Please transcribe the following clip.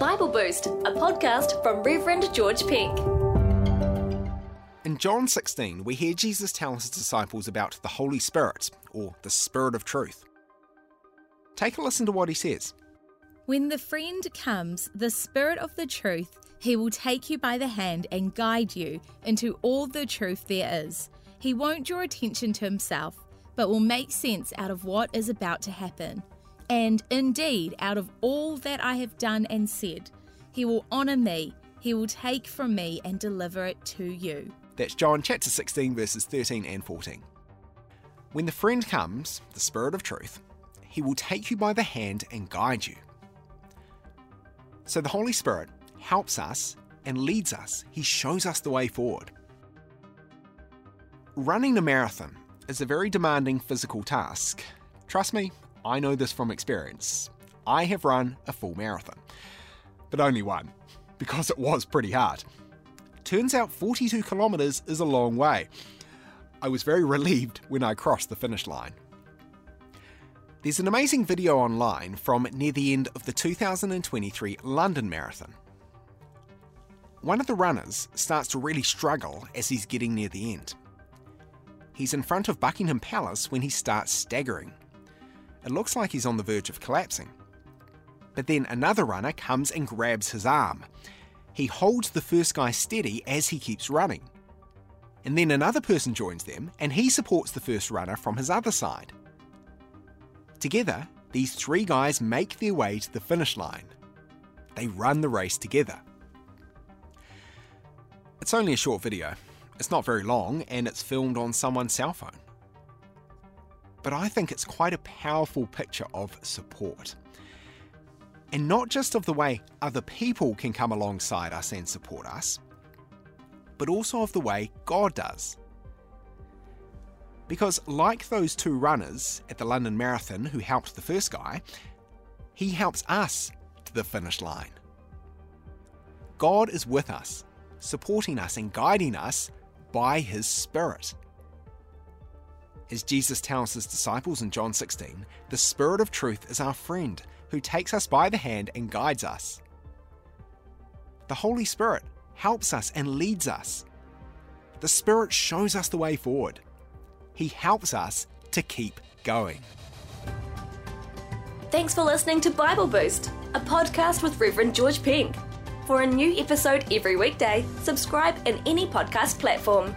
Bible Boost, a podcast from Reverend George Penk. In John 16, we hear Jesus tell his disciples about the Holy Spirit, or the Spirit of Truth. Take a listen to what he says. When the friend comes, the Spirit of the truth, he will take you by the hand and guide you into all the truth there is. He won't draw attention to himself, but will make sense out of what is about to happen. And indeed, out of all that I have done and said, he will honour me, he will take from me and deliver it to you. That's John chapter 16, verses 13 and 14. When the friend comes, the Spirit of truth, he will take you by the hand and guide you. So the Holy Spirit helps us and leads us, he shows us the way forward. Running a marathon is a very demanding physical task. Trust me, I know this from experience. I have run a full marathon, but only one, because it was pretty hard. Turns out 42 kilometres is a long way. I was very relieved when I crossed the finish line. There's an amazing video online from near the end of the 2023 London Marathon. One of the runners starts to really struggle as he's getting near the end. He's in front of Buckingham Palace when he starts staggering. It looks like he's on the verge of collapsing. But then another runner comes and grabs his arm. He holds the first guy steady as he keeps running. And then another person joins them and he supports the first runner from his other side. Together, these three guys make their way to the finish line. They run the race together. It's only a short video. It's not very long and it's filmed on someone's cell phone but I think it's quite a powerful picture of support. And not just of the way other people can come alongside us and support us, but also of the way God does. Because, like those two runners at the London Marathon who helped the first guy, he helps us to the finish line. God is with us, supporting us and guiding us by His Spirit. As Jesus tells his disciples in John 16, the Spirit of truth is our friend who takes us by the hand and guides us. The Holy Spirit helps us and leads us. The Spirit shows us the way forward. He helps us to keep going. Thanks for listening to Bible Boost, a podcast with Reverend George Penk. For a new episode every weekday, subscribe in any podcast platform.